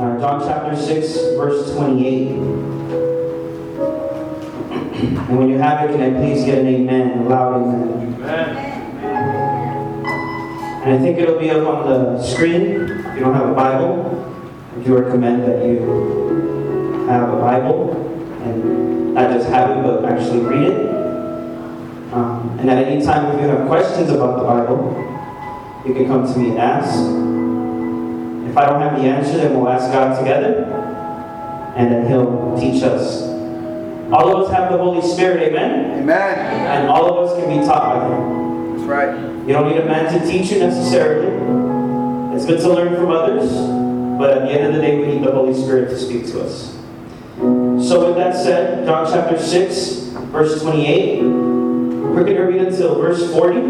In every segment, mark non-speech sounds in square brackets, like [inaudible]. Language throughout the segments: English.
Uh, John chapter 6, verse 28. And when you have it, can I please get an amen, a loud amen? amen? And I think it'll be up on the screen. If you don't have a Bible, I do recommend that you have a Bible and not just have it, but actually read it. Um, and at any time, if you have questions about the Bible, you can come to me and ask. If I don't have the answer, then we'll ask God together, and then He'll teach us. All of us have the Holy Spirit, amen? Amen. And all of us can be taught by Him. That's right. You don't need a man to teach you necessarily. It's good to learn from others, but at the end of the day, we need the Holy Spirit to speak to us. So, with that said, John chapter 6, verse 28, we're going to read until verse 40.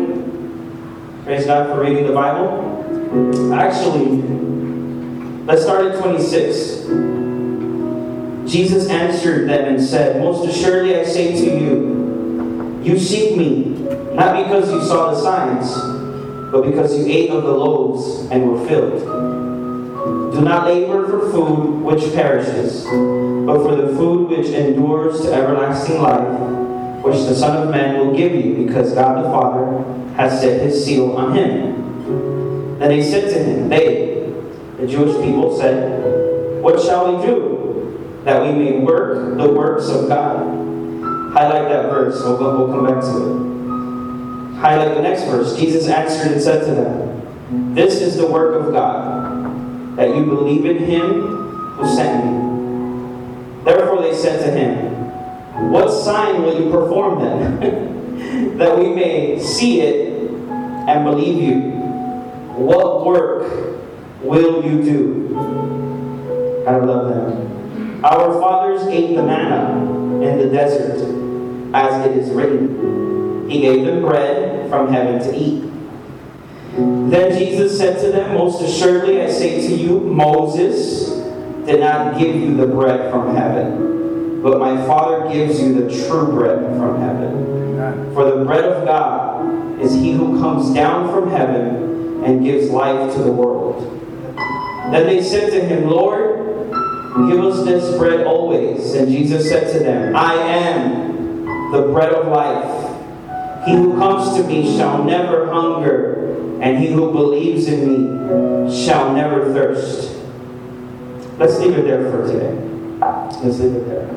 Praise God for reading the Bible. Actually, let's start at 26. Jesus answered them and said, Most assuredly I say to you, you seek me, not because you saw the signs, but because you ate of the loaves and were filled. Do not labor for food which perishes, but for the food which endures to everlasting life, which the Son of Man will give you, because God the Father has set his seal on him. Then they said to him, They, the Jewish people, said, What shall we do? That we may work the works of God. Highlight that verse, we'll, we'll come back to it. Highlight the next verse. Jesus answered and said to them, This is the work of God, that you believe in him who sent me. Therefore they said to him, What sign will you perform then, [laughs] that we may see it and believe you? What work will you do? I love that. Our fathers ate the manna in the desert, as it is written. He gave them bread from heaven to eat. Then Jesus said to them, Most assuredly I say to you, Moses did not give you the bread from heaven, but my Father gives you the true bread from heaven. For the bread of God is he who comes down from heaven and gives life to the world. Then they said to him, Lord, Give us this bread always. And Jesus said to them, I am the bread of life. He who comes to me shall never hunger, and he who believes in me shall never thirst. Let's leave it there for today. Let's leave it there.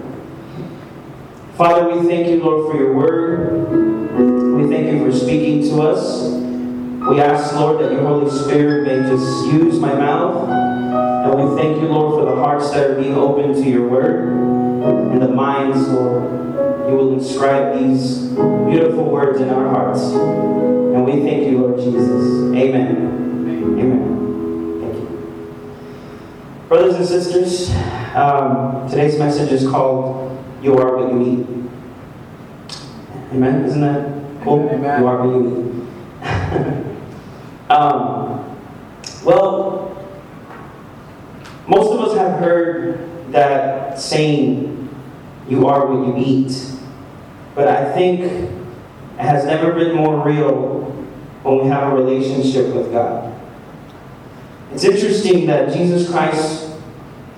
Father, we thank you, Lord, for your word. We thank you for speaking to us. We ask, Lord, that your Holy Spirit may just use my mouth. And we thank you, Lord, for the hearts that are being open to your word and the minds, Lord. You will inscribe these beautiful words in our hearts. And we thank you, Lord Jesus. Amen. Amen. Thank you. Brothers and sisters, um, today's message is called You Are What You Eat. Amen. Isn't that cool? Amen. You are what you eat. [laughs] um, well, most of us have heard that saying, you are what you eat. But I think it has never been more real when we have a relationship with God. It's interesting that Jesus Christ,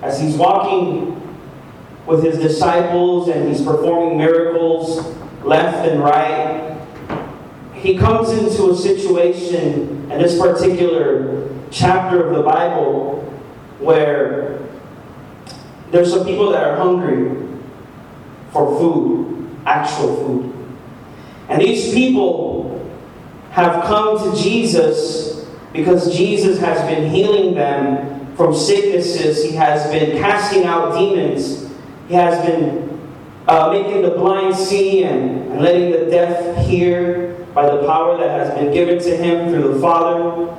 as he's walking with his disciples and he's performing miracles left and right, he comes into a situation in this particular chapter of the Bible where there's some people that are hungry for food, actual food. And these people have come to Jesus because Jesus has been healing them from sicknesses. He has been casting out demons. He has been uh, making the blind see and, and letting the deaf hear by the power that has been given to him through the Father.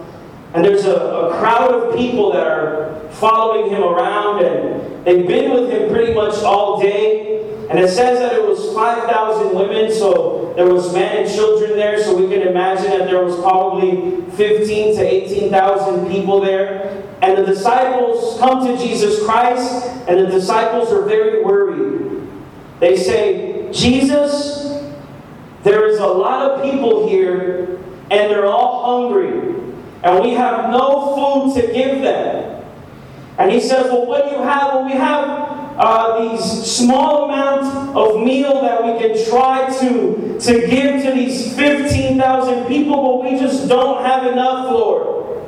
And there's a, a crowd of people that are following him around, and they've been with him pretty much all day. And it says that it was 5,000 women, so there was men and children there, so we can imagine that there was probably 15 to 18,000 people there. And the disciples come to Jesus Christ, and the disciples are very worried. They say, Jesus, there is a lot of people here, and they're all hungry, and we have no food to give them. And he says, Well, what do you have? Well, we have uh, these small amount of meal that we can try to, to give to these 15,000 people, but we just don't have enough, Lord.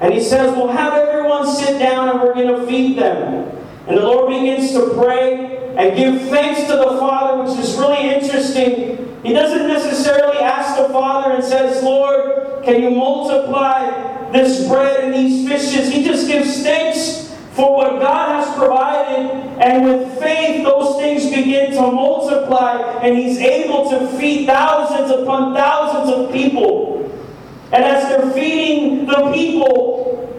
And he says, Well, have everyone sit down and we're going to feed them. And the Lord begins to pray and give thanks to the Father, which is really interesting. He doesn't necessarily ask the Father and says, Lord, can you multiply this bread and these fishes? He just gives thanks for what God has provided, and with faith, those things begin to multiply, and He's able to feed thousands upon thousands of people. And as they're feeding the people,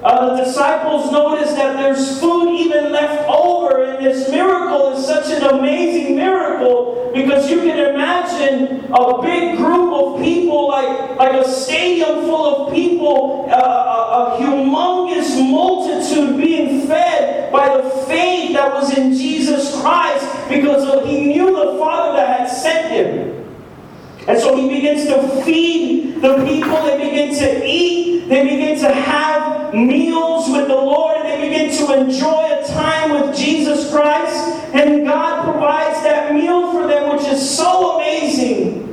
uh, the disciples notice that there's food even left over. And this miracle is such an amazing miracle because you can imagine a big group of people, like, like a stadium full of people, uh, a, a humongous multitude being fed by the faith that was in Jesus Christ because he knew the Father that had sent him. And so he begins to feed the people. They begin to eat. They begin to have meals with the Lord. And they begin to enjoy a time with Jesus Christ. And God provides that meal for them, which is so amazing.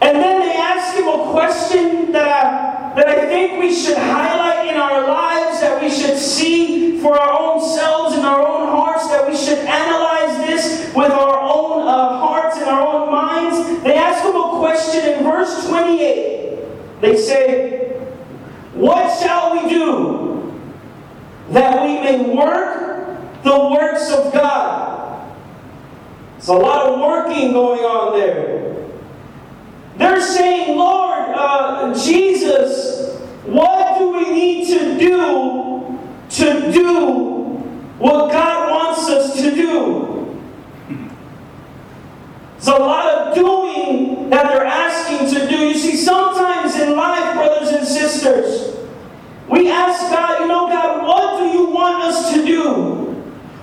And then they ask him a question that I, that I think we should highlight in our lives, that we should see for our own selves and our own hearts, that we should analyze this with our own uh, hearts and our own minds. They ask him a question in verse 28. They say, What shall we do that we may work the works of God? It's a lot of working going on there. They're saying, Lord, uh, Jesus, what do we need to do to do what God wants us to do? It's a lot of doing that they're asking to sometimes in life, brothers and sisters, we ask God, you know, God, what do you want us to do?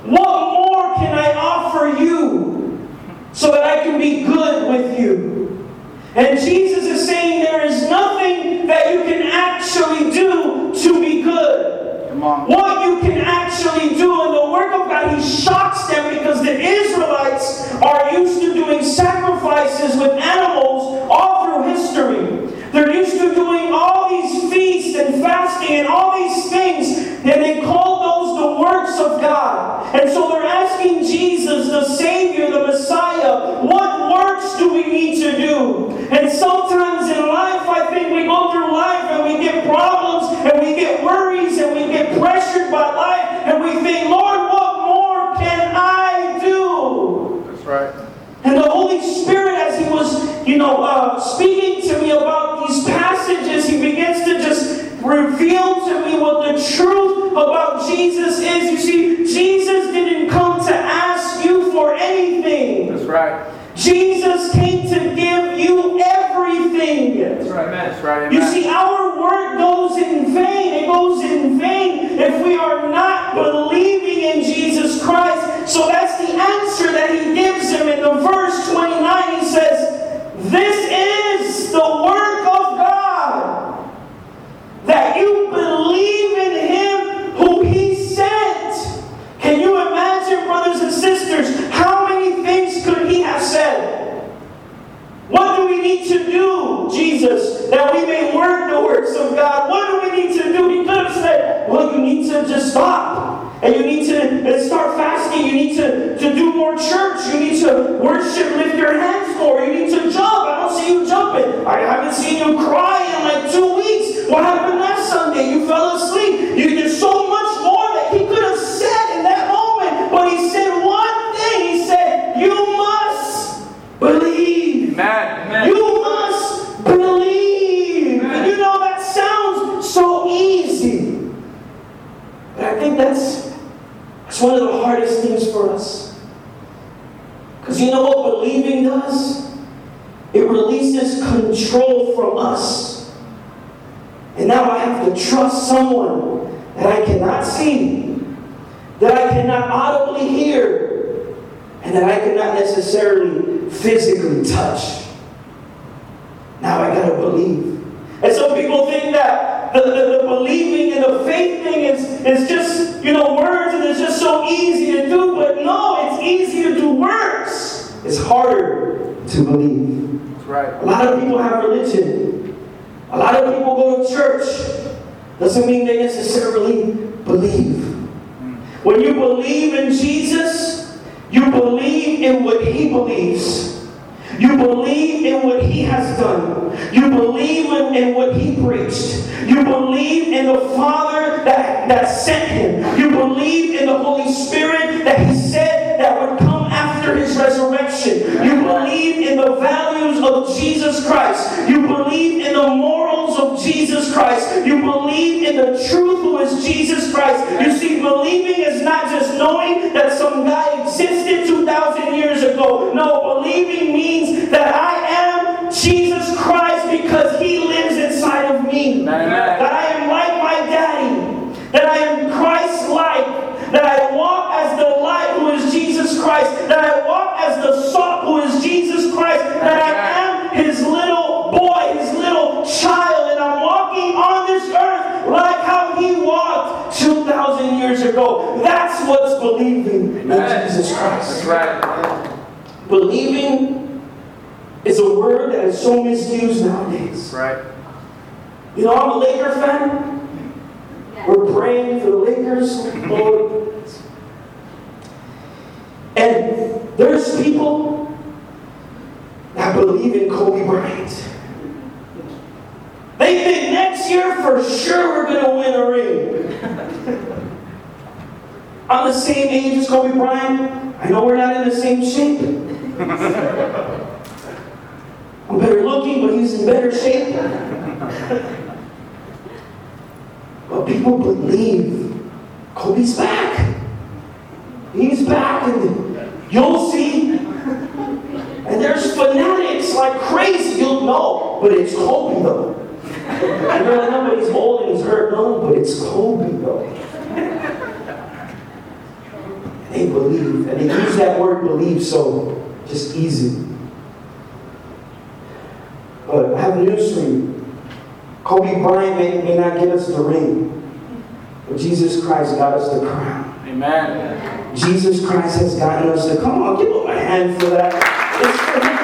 What more can I offer you so that I can be good with you? And Jesus is saying there is nothing that you can actually do to be good. What you can actually do in the work of God, He shocks them because the Israelites are used to doing sacrifices with animals all through history. They're used to doing all these feasts and fasting and all these things, and they call those the works of God. And so they're asking Jesus, the Savior, the Messiah, what works do we need to do? And sometimes in life, I think we go through life and we get problems and we get worries and we get pressured by life and we think, Lord, what more can I do? That's right. And the Holy Spirit, as He was, you know, uh, speaking to me about these passages, He begins to just reveal to me what the truth about Jesus is. You see, Jesus didn't come to ask you for anything. That's right. Jesus came to give you everything. That's right, man. That's right. Amen. You see, our work goes in vain. It goes in vain if we are not believing in Jesus Christ. So that's the answer that he gives him in the verse 29. He says, This is the work of God, that you believe in him who he sent. Can you imagine, brothers and sisters, how many things could he have said? What do we need to do, Jesus, that we may work the works of God? What do we need to do? He could have said, well, you need to just stop. And you need to start fasting. You need to, to do more church. You need to worship, lift your hands more. You need to jump. I don't see you jumping. I haven't seen you cry in like two weeks. What happened last Sunday? You fell asleep. You did so much more that he could have said in that moment. But he said one thing. He said, you must believe. Amen. Amen. You must believe. Amen. And you know, that sounds so easy. But I think that's, that's one of the hardest things for us. Because you know what believing does? It releases from us. And now I have to trust someone that I cannot see, that I cannot audibly hear, and that I cannot necessarily physically touch. Now I gotta believe. And some people think that the, the, the believing and the faith thing is, is just, you know, words and it's just so easy to do. But no, it's easy to do works. It's harder to believe. Right. A lot of people have religion. A lot of people go to church. Doesn't mean they necessarily believe. When you believe in Jesus, you believe in what he believes. You believe in what he has done. You believe in, in, what he preached. You believe in the Father that, that sent him. You believe in the Holy Spirit that he said that would after his resurrection. You believe in the values of Jesus Christ. You believe in the morals of Jesus Christ. You believe in the truth who is Jesus Christ. You see, believing is not just knowing that some guy existed 2,000 years ago. No, believing means that I am Jesus Christ because he lives inside of me. That I am like my daddy. That I am Christ like. That I walk as the light who is Jesus Christ. That I walk as the salt who is Jesus Christ. That I am his little boy, his little child. And I'm walking on this earth like how he walked 2,000 years ago. That's what's believing in Jesus Christ. That's right. Believing is a word that is so misused nowadays. Right. You know, I'm a Laker fan. We're praying for the Lakers. [laughs] Lord. And there's people that believe in Kobe Bryant. They think next year for sure we're going to win a ring. I'm the same age as Kobe Bryant. I know we're not in the same shape. I'm better looking, but he's in better shape. But people believe Kobe's back. He's back, and you'll see. And there's fanatics like crazy. You'll know, but it's Kobe though. And you're like, no, but he's old and he's hurt. No, but it's Kobe though. They believe, and they use that word believe so just easy. But I have news for you. Kobe Bryant may, may not get us the ring, but Jesus Christ got us the crown. Amen. Jesus Christ has gotten us to come on, give him a hand for that. It's for.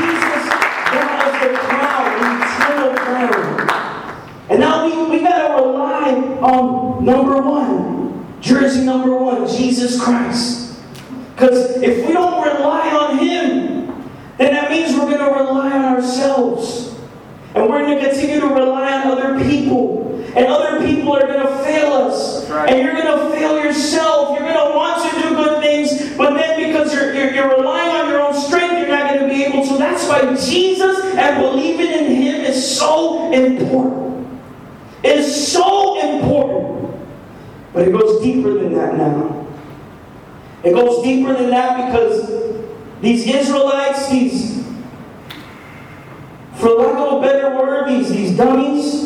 Jesus got us the crown, eternal crown. And now we, we gotta rely on number one, jersey number one, Jesus Christ. Because if we don't rely on him, then that means we're to rely on ourselves. And we're to continue to rely on other people. And other people are going to fail us. Right. And you're going to fail yourself. You're going to want to do good things, but then because you're, you're, you're relying on your own strength, you're not going to be able to. That's why Jesus and believing in Him is so important. It is so important. But it goes deeper than that now. It goes deeper than that because these Israelites, these, for lack of a better word, these, these dummies,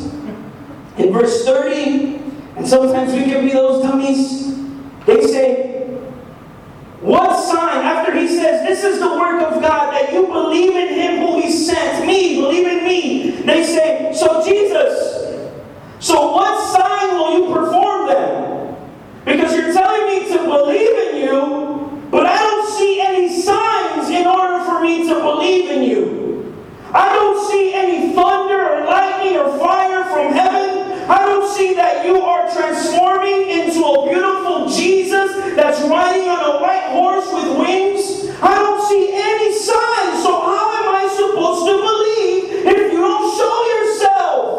in verse 30, and sometimes we can be those dummies, they say, What sign? After he says, This is the work of God, that you believe in him who he sent, me, believe in me. They say, So Jesus, so what sign will you perform then? Because you're telling me to believe in you, but I don't see any signs in order for me to believe in you. I don't see any thunder or lightning or fire from heaven. I don't see that you are transforming into a beautiful Jesus that's riding on a white horse with wings. I don't see any signs. So how am I supposed to believe if you don't show yourself?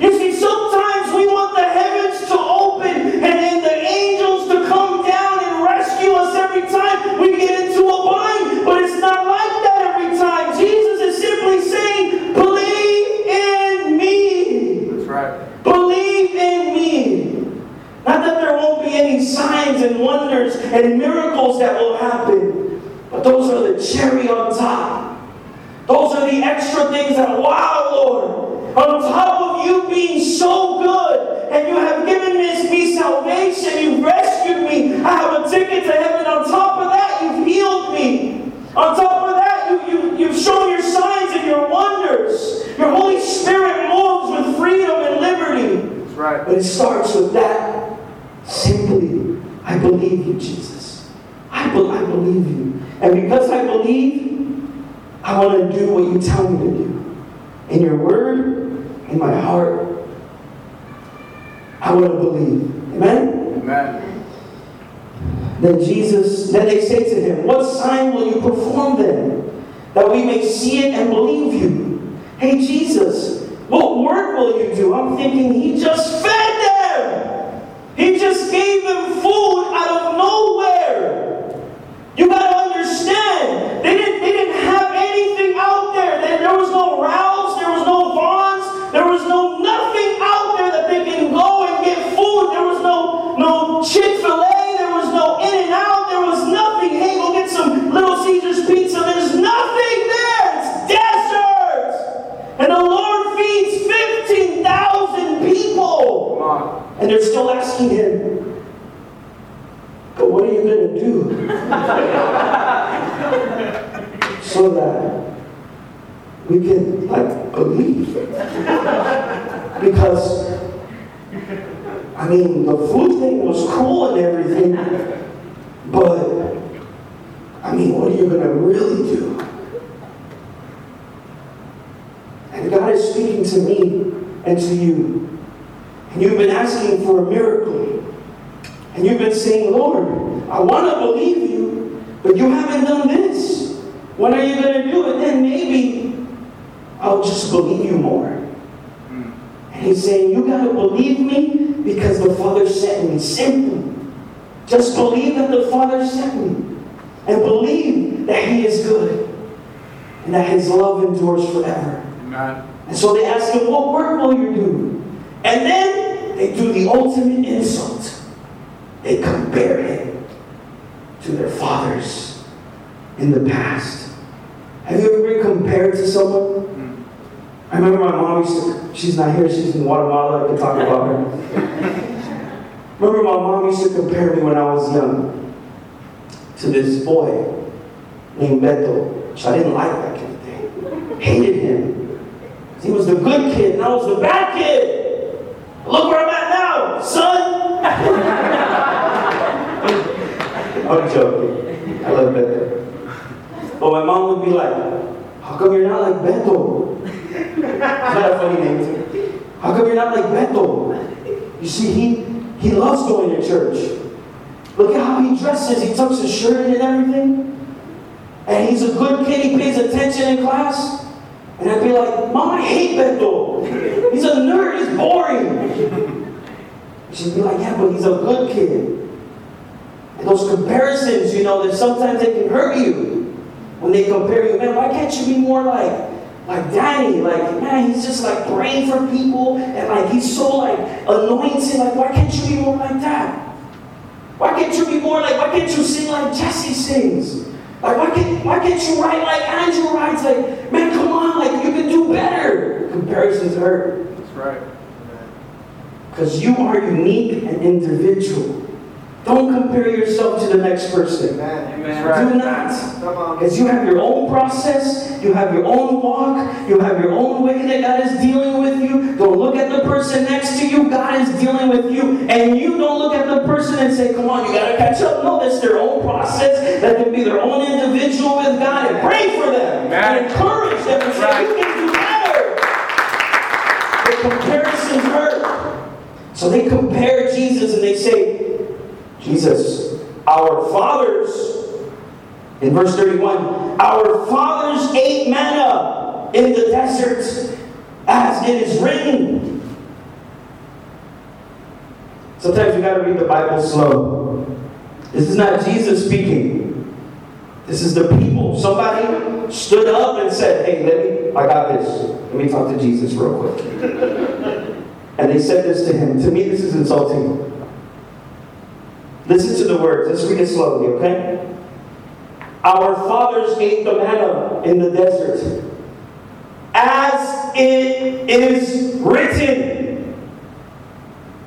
You see, sometimes we want the heavens to open and then the angels to come down and rescue us every time we get into a bind. But it's not like that every time. Jesus is simply saying, believe in me. That's right. Believe in me. Not that there won't be any signs and wonders and miracles that will happen, but those are the cherry on top. Those are the extra things that, wow, Lord, on top of you being so good and you have given me, me salvation, you've rescued me, I have a ticket to heaven. On top of that, you've healed me. On top of that, you, you, you've shown your signs and your wonders. Your Holy Spirit moves with freedom and liberty But it starts with that simply, I believe you, Jesus. I, be- I believe you. And because I believe, I want to do what you tell me to do. In your word, in my heart, I want to believe. Amen? Amen. Then Jesus, then they say to him, What sign will you perform then, that we may see it and believe you? Hey, Jesus, what work will you do? I'm thinking he just fed them. He just gave them food out of nowhere. You gotta understand, they didn't, they didn't have anything out there. There, there was no Ralphs, there was no Vons, there was no nothing out there that they can go and get food. There was no no Chick-fil-A, there was no In-N-Out, there was nothing. Hey, go get some Little Caesars pizza. There's nothing there. It's desert. And the Lord feeds 15,000 people. Come on. And they're still asking him, but what are you going to do? so that we can, like, believe. because, I mean, the food thing was cool and everything, but, I mean, what are you going to really do? And God is speaking to me and to you. And you've been asking for a miracle. And you've been saying, Lord, I want to believe you, but you haven't done this. When are you going to do it? Then maybe I'll just believe you more. And he's saying, You got to believe me because the Father sent me. Simple. Just believe that the Father sent me. And believe that He is good. And that His love endures forever. Amen. And so they ask him, What work will you do? And then they do the ultimate insult. They compare him to their fathers in the past. Have you ever been compared to someone? Hmm. I remember my mom used to, she's not here, she's in Guatemala, I can talk about her. [laughs] remember my mom used to compare me when I was young to this boy named Beto, which I didn't like back in the day. Hated him. He was the good kid, and I was the bad kid. Look where I'm at now, son. [laughs] I'm joking. I love Beto. But my mom would be like, how come you're not like Beto? Isn't that a funny name? How come you're not like Beto? You see, he, he loves going to church. Look at how he dresses. He tucks his shirt in and everything. And he's a good kid. He pays attention in class. And I'd be like, Mom, I hate Beto. He's a nerd. He's boring. She'd be like, Yeah, but he's a good kid. And those comparisons, you know, that sometimes they can hurt you when they compare you. Man, why can't you be more like like Danny? Like, man, he's just like praying for people and like he's so like anointed. Like, why can't you be more like that? Why can't you be more like, why can't you sing like Jesse sings? Like, why can't, why can't you write like Andrew writes? Like, man, come on, like, you can do better. Comparisons hurt. That's right. Because you are unique and individual. Don't compare yourself to the next person. Amen. Amen. That's right. Do not. Come. Because you have your own process, you have your own walk, you have your own way that God is dealing with you. Don't look at the person next to you, God is dealing with you. And you don't look at the person and say, Come on, you got to catch up. No, that's their own process. That can be their own individual with God. And pray for them. Amen. And encourage them and say, Right. You can do better. The comparisons hurt. So they compare Jesus and they say, Jesus, our fathers, in verse 31, our fathers ate manna in the desert, as it is written. Sometimes we got to read the Bible slow. This is not Jesus speaking. This is the people. Somebody stood up and said, Hey, let me, I got this. Let me talk to Jesus real quick. and they said this to him. To me, this is insulting. Listen to the words. Let's read it slowly, okay? Our fathers ate the manna in the desert. As it is written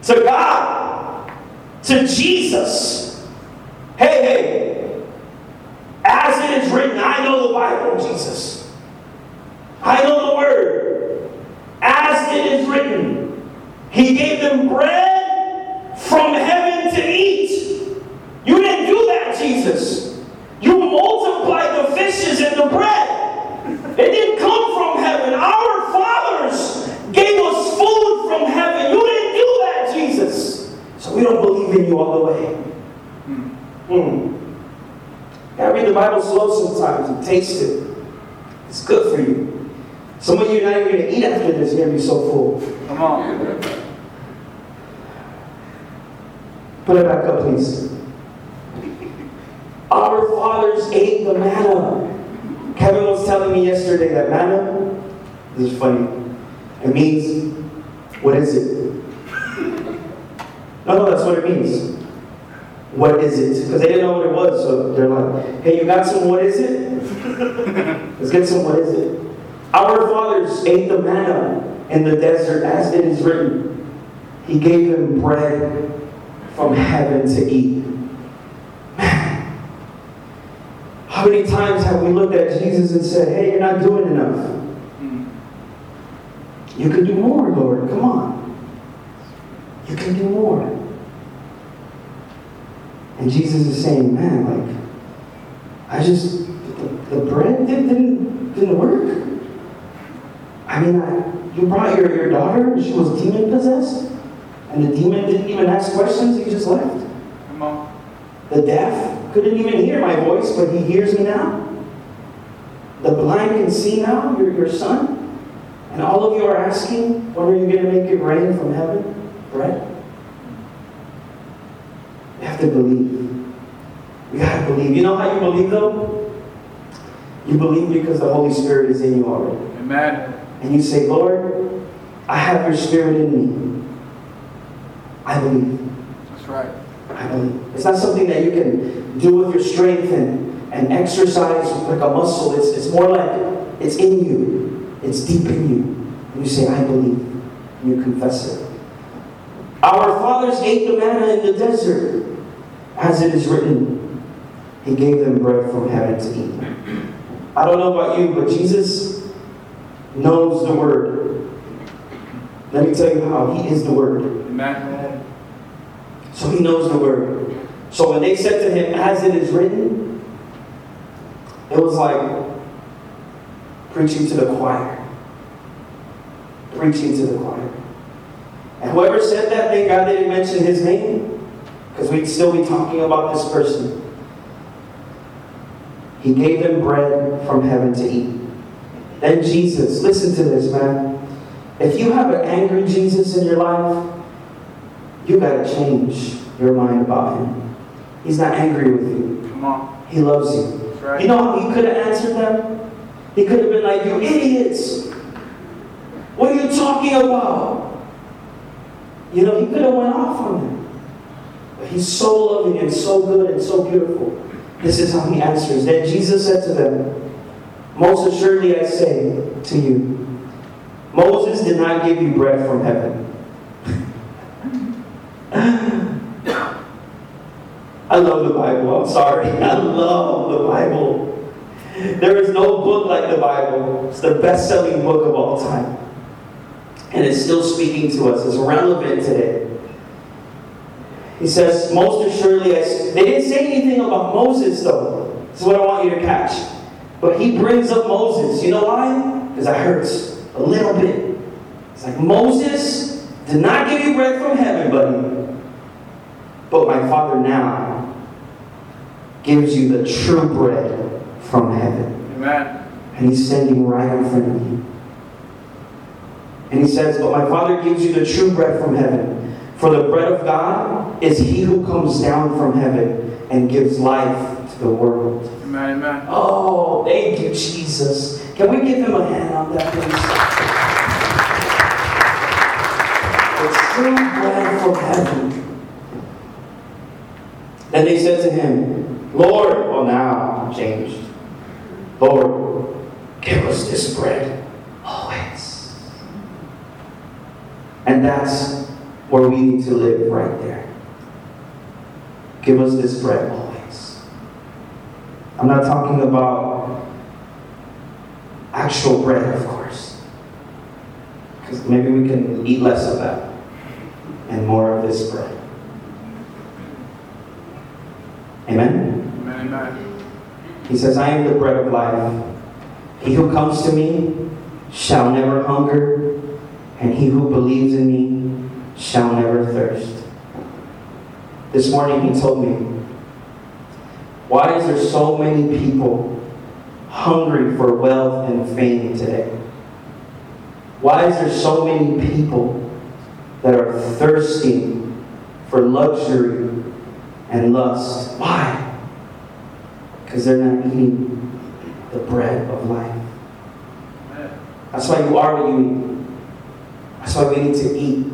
to God, to Jesus. Hey, hey, as it is written, I know the Bible, Jesus. I know the Word. As it is written, He gave them bread from heaven to eat. You didn't do that, Jesus. You multiplied the fishes and the bread. It didn't come from heaven. Our fathers gave us food from heaven. You didn't do that, Jesus. So we don't believe way. Hmm. Gotta read the Bible slow sometimes and taste it. It's good for you. Some of you are not even gonna eat after this, you're gonna be so full. Come on. Put it back up, please. Our fathers ate the manna. Kevin was telling me yesterday that manna, this is funny, it means, what is it? No, no, that's what it means. What is it? Because they didn't know what it was, so they're like, hey, you got some what is it? [laughs] Let's get some what is it? Our fathers ate the manna in the desert as it is written. He gave them bread from heaven to eat. Man, how many times have we looked at Jesus and said, hey, you're not doing enough? Hmm. You could do more, Lord. Come on. You can do more. And Jesus is saying, man, like, I just, the, the bread didn't, didn't, didn't work. I mean, I, you brought your, your daughter, she was demon possessed, and the demon didn't even ask questions, he just left. Come on. The deaf couldn't even hear my voice, but he hears me now. The blind can see now, your, your son. And all of you are asking, when are you going to make it rain from heaven? Bread? You have to believe. You have to believe. You know how you believe, though? You believe because the Holy Spirit is in you already. Amen. And you say, Lord, I have your Spirit in me. I believe. That's right. I believe. It's not something that you can do with your strength and, and exercise like a muscle. It's, it's more like it's in you, it's deep in you. And you say, I believe. And you confess it. Our fathers ate the manna in the desert, as it is written. He gave them bread from heaven to eat. I don't know about you, but Jesus knows the word. Let me tell you how. He is the word. Amen. So he knows the word. So when they said to him, as it is written, it was like preaching to the choir. Preaching to the choir. And whoever said that, thank God they didn't mention his name, because we'd still be talking about this person. He gave them bread from heaven to eat. Then Jesus, listen to this, man. If you have an angry Jesus in your life, you got to change your mind about him. He's not angry with you. Come on. He loves you. Right. You know how he could have answered them? He could have been like, You idiots! What are you talking about? You know, he could have went off on them. But he's so loving and so good and so beautiful. This is how he answers. Then Jesus said to them, Most assuredly I say to you, Moses did not give you bread from heaven. [laughs] I love the Bible. I'm sorry. [laughs] I love the Bible. There is no book like the Bible. It's the best selling book of all time. And it's still speaking to us. It's relevant today. He says, Most assuredly, I s-" they didn't say anything about Moses, though. This is what I want you to catch. But he brings up Moses. You know why? Because it hurts a little bit. It's like, Moses did not give you bread from heaven, buddy. But my Father now gives you the true bread from heaven. Amen. And He's standing right in front of you. And He says, But my Father gives you the true bread from heaven. For the bread of God is He who comes down from heaven and gives life to the world. Amen. Amen. Oh, thank you, Jesus. Can we give Him a hand on that, please? The true bread from heaven. And they said to him, Lord, well now changed. Lord, give us this bread always. And that's where we need to live right there. Give us this bread always. I'm not talking about actual bread, of course. Because maybe we can eat less of that and more of this bread. Amen? Amen. Amen. He says, I am the bread of life. He who comes to me shall never hunger, and he who believes in me shall never thirst. This morning he told me, Why is there so many people hungry for wealth and fame today? Why is there so many people that are thirsting for luxury and lust? Why? Because they're not eating the bread of life. That's why you are what you eat. Why we need to eat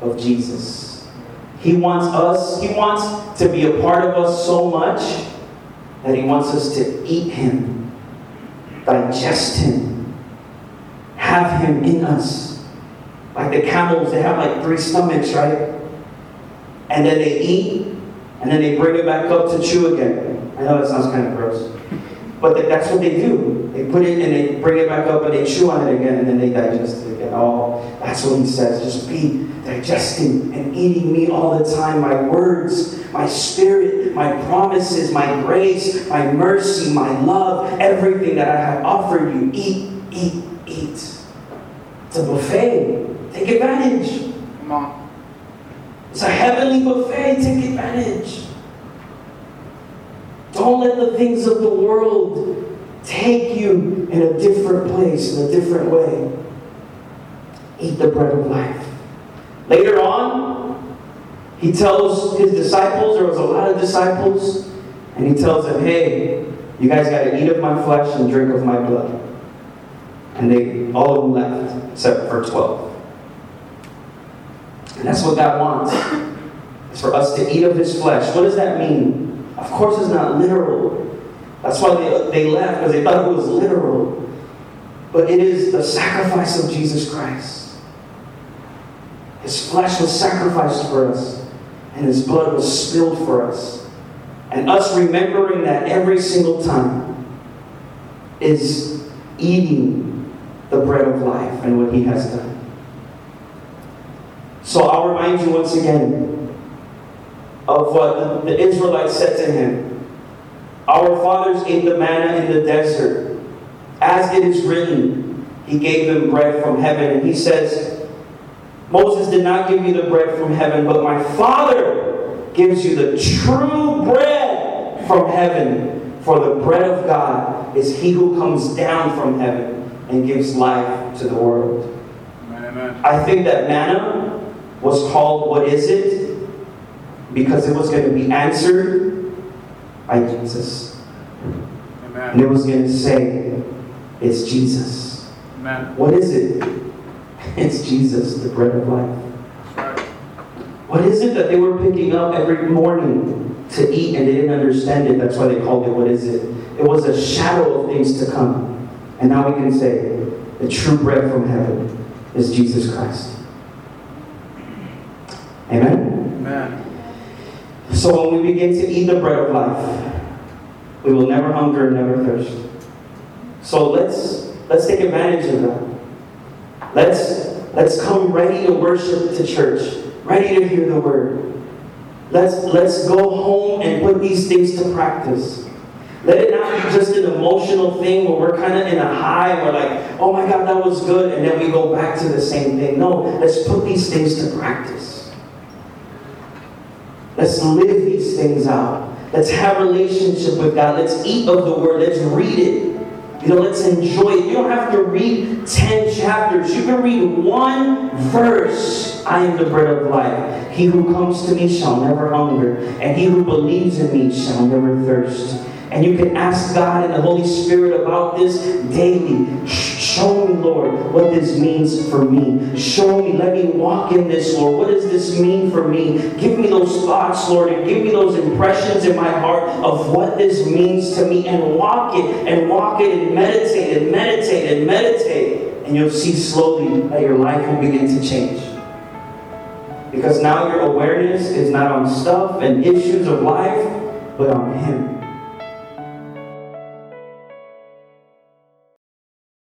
of Jesus. He wants us, He wants to be a part of us so much that He wants us to eat Him, digest Him, have Him in us. Like the camels, they have like three stomachs, right? And then they eat, and then they bring it back up to chew again. I know that sounds kind of gross. But that's what they do. They put it and they bring it back up and they chew on it again and then they digest it again. Oh, that's what he says. Just be digesting and eating me all the time. My words, my spirit, my promises, my grace, my mercy, my love, everything that I have offered you. Eat, eat, eat. It's a buffet. Take advantage. Come on. It's a heavenly buffet. Take advantage. Don't let the things of the world take you in a different place, in a different way. Eat the bread of life. Later on, he tells his disciples, there was a lot of disciples, and he tells them, hey, you guys got to eat of my flesh and drink of my blood. And they all of them left, except for 12. And that's what God wants. For us to eat of his flesh. What does that mean? Of course, it's not literal. That's why they, they left, because they thought it was literal. But it is the sacrifice of Jesus Christ. His flesh was sacrificed for us, and his blood was spilled for us. And us remembering that every single time is eating the bread of life and what he has done. So I'll remind you once again of what the Israelites said to him. Our fathers ate the manna in the desert. As it is written, he gave them bread from heaven. And he says, Moses did not give you the bread from heaven, but my Father gives you the true bread from heaven. For the bread of God is he who comes down from heaven and gives life to the world. Amen. I think that manna was called what is it? Because it was going to be answered by Jesus. Amen. And it was going to say, It's Jesus. Amen. What is it? [laughs] It's Jesus, the bread of life. Right. What is it that they were picking up every morning to eat and they didn't understand it? That's why they called it, What is it? It was a shadow of things to come. And now we can say, The true bread from heaven is Jesus Christ. Amen? Amen. So when we begin to eat the bread of life, we will never hunger and never thirst. So let's let's take advantage of that. Let's let's come ready to worship to church, ready to hear the word. Let's let's go home and put these things to practice. Let it not be just an emotional thing where we're kind of in a high and we're like, oh my God, that was good, and then we go back to the same thing. No, let's put these things to practice. Let's live these things out. Let's have relationship with God. Let's eat of the word. Let's read it. You know, let's enjoy it. You don't have to read 10 chapters. You can read one verse. I am the bread of life. He who comes to me shall never hunger, and he who believes in me shall never thirst. And you can ask God and the Holy Spirit about this daily. Show me, Lord, what this means for me. Show me, let me walk in this, Lord. What does this mean for me? Give me those thoughts, Lord, and give me those impressions in my heart of what this means to me and walk it and walk it and meditate and meditate and meditate. And you'll see slowly that your life will begin to change. Because now your awareness is not on stuff and issues of life, but on Him.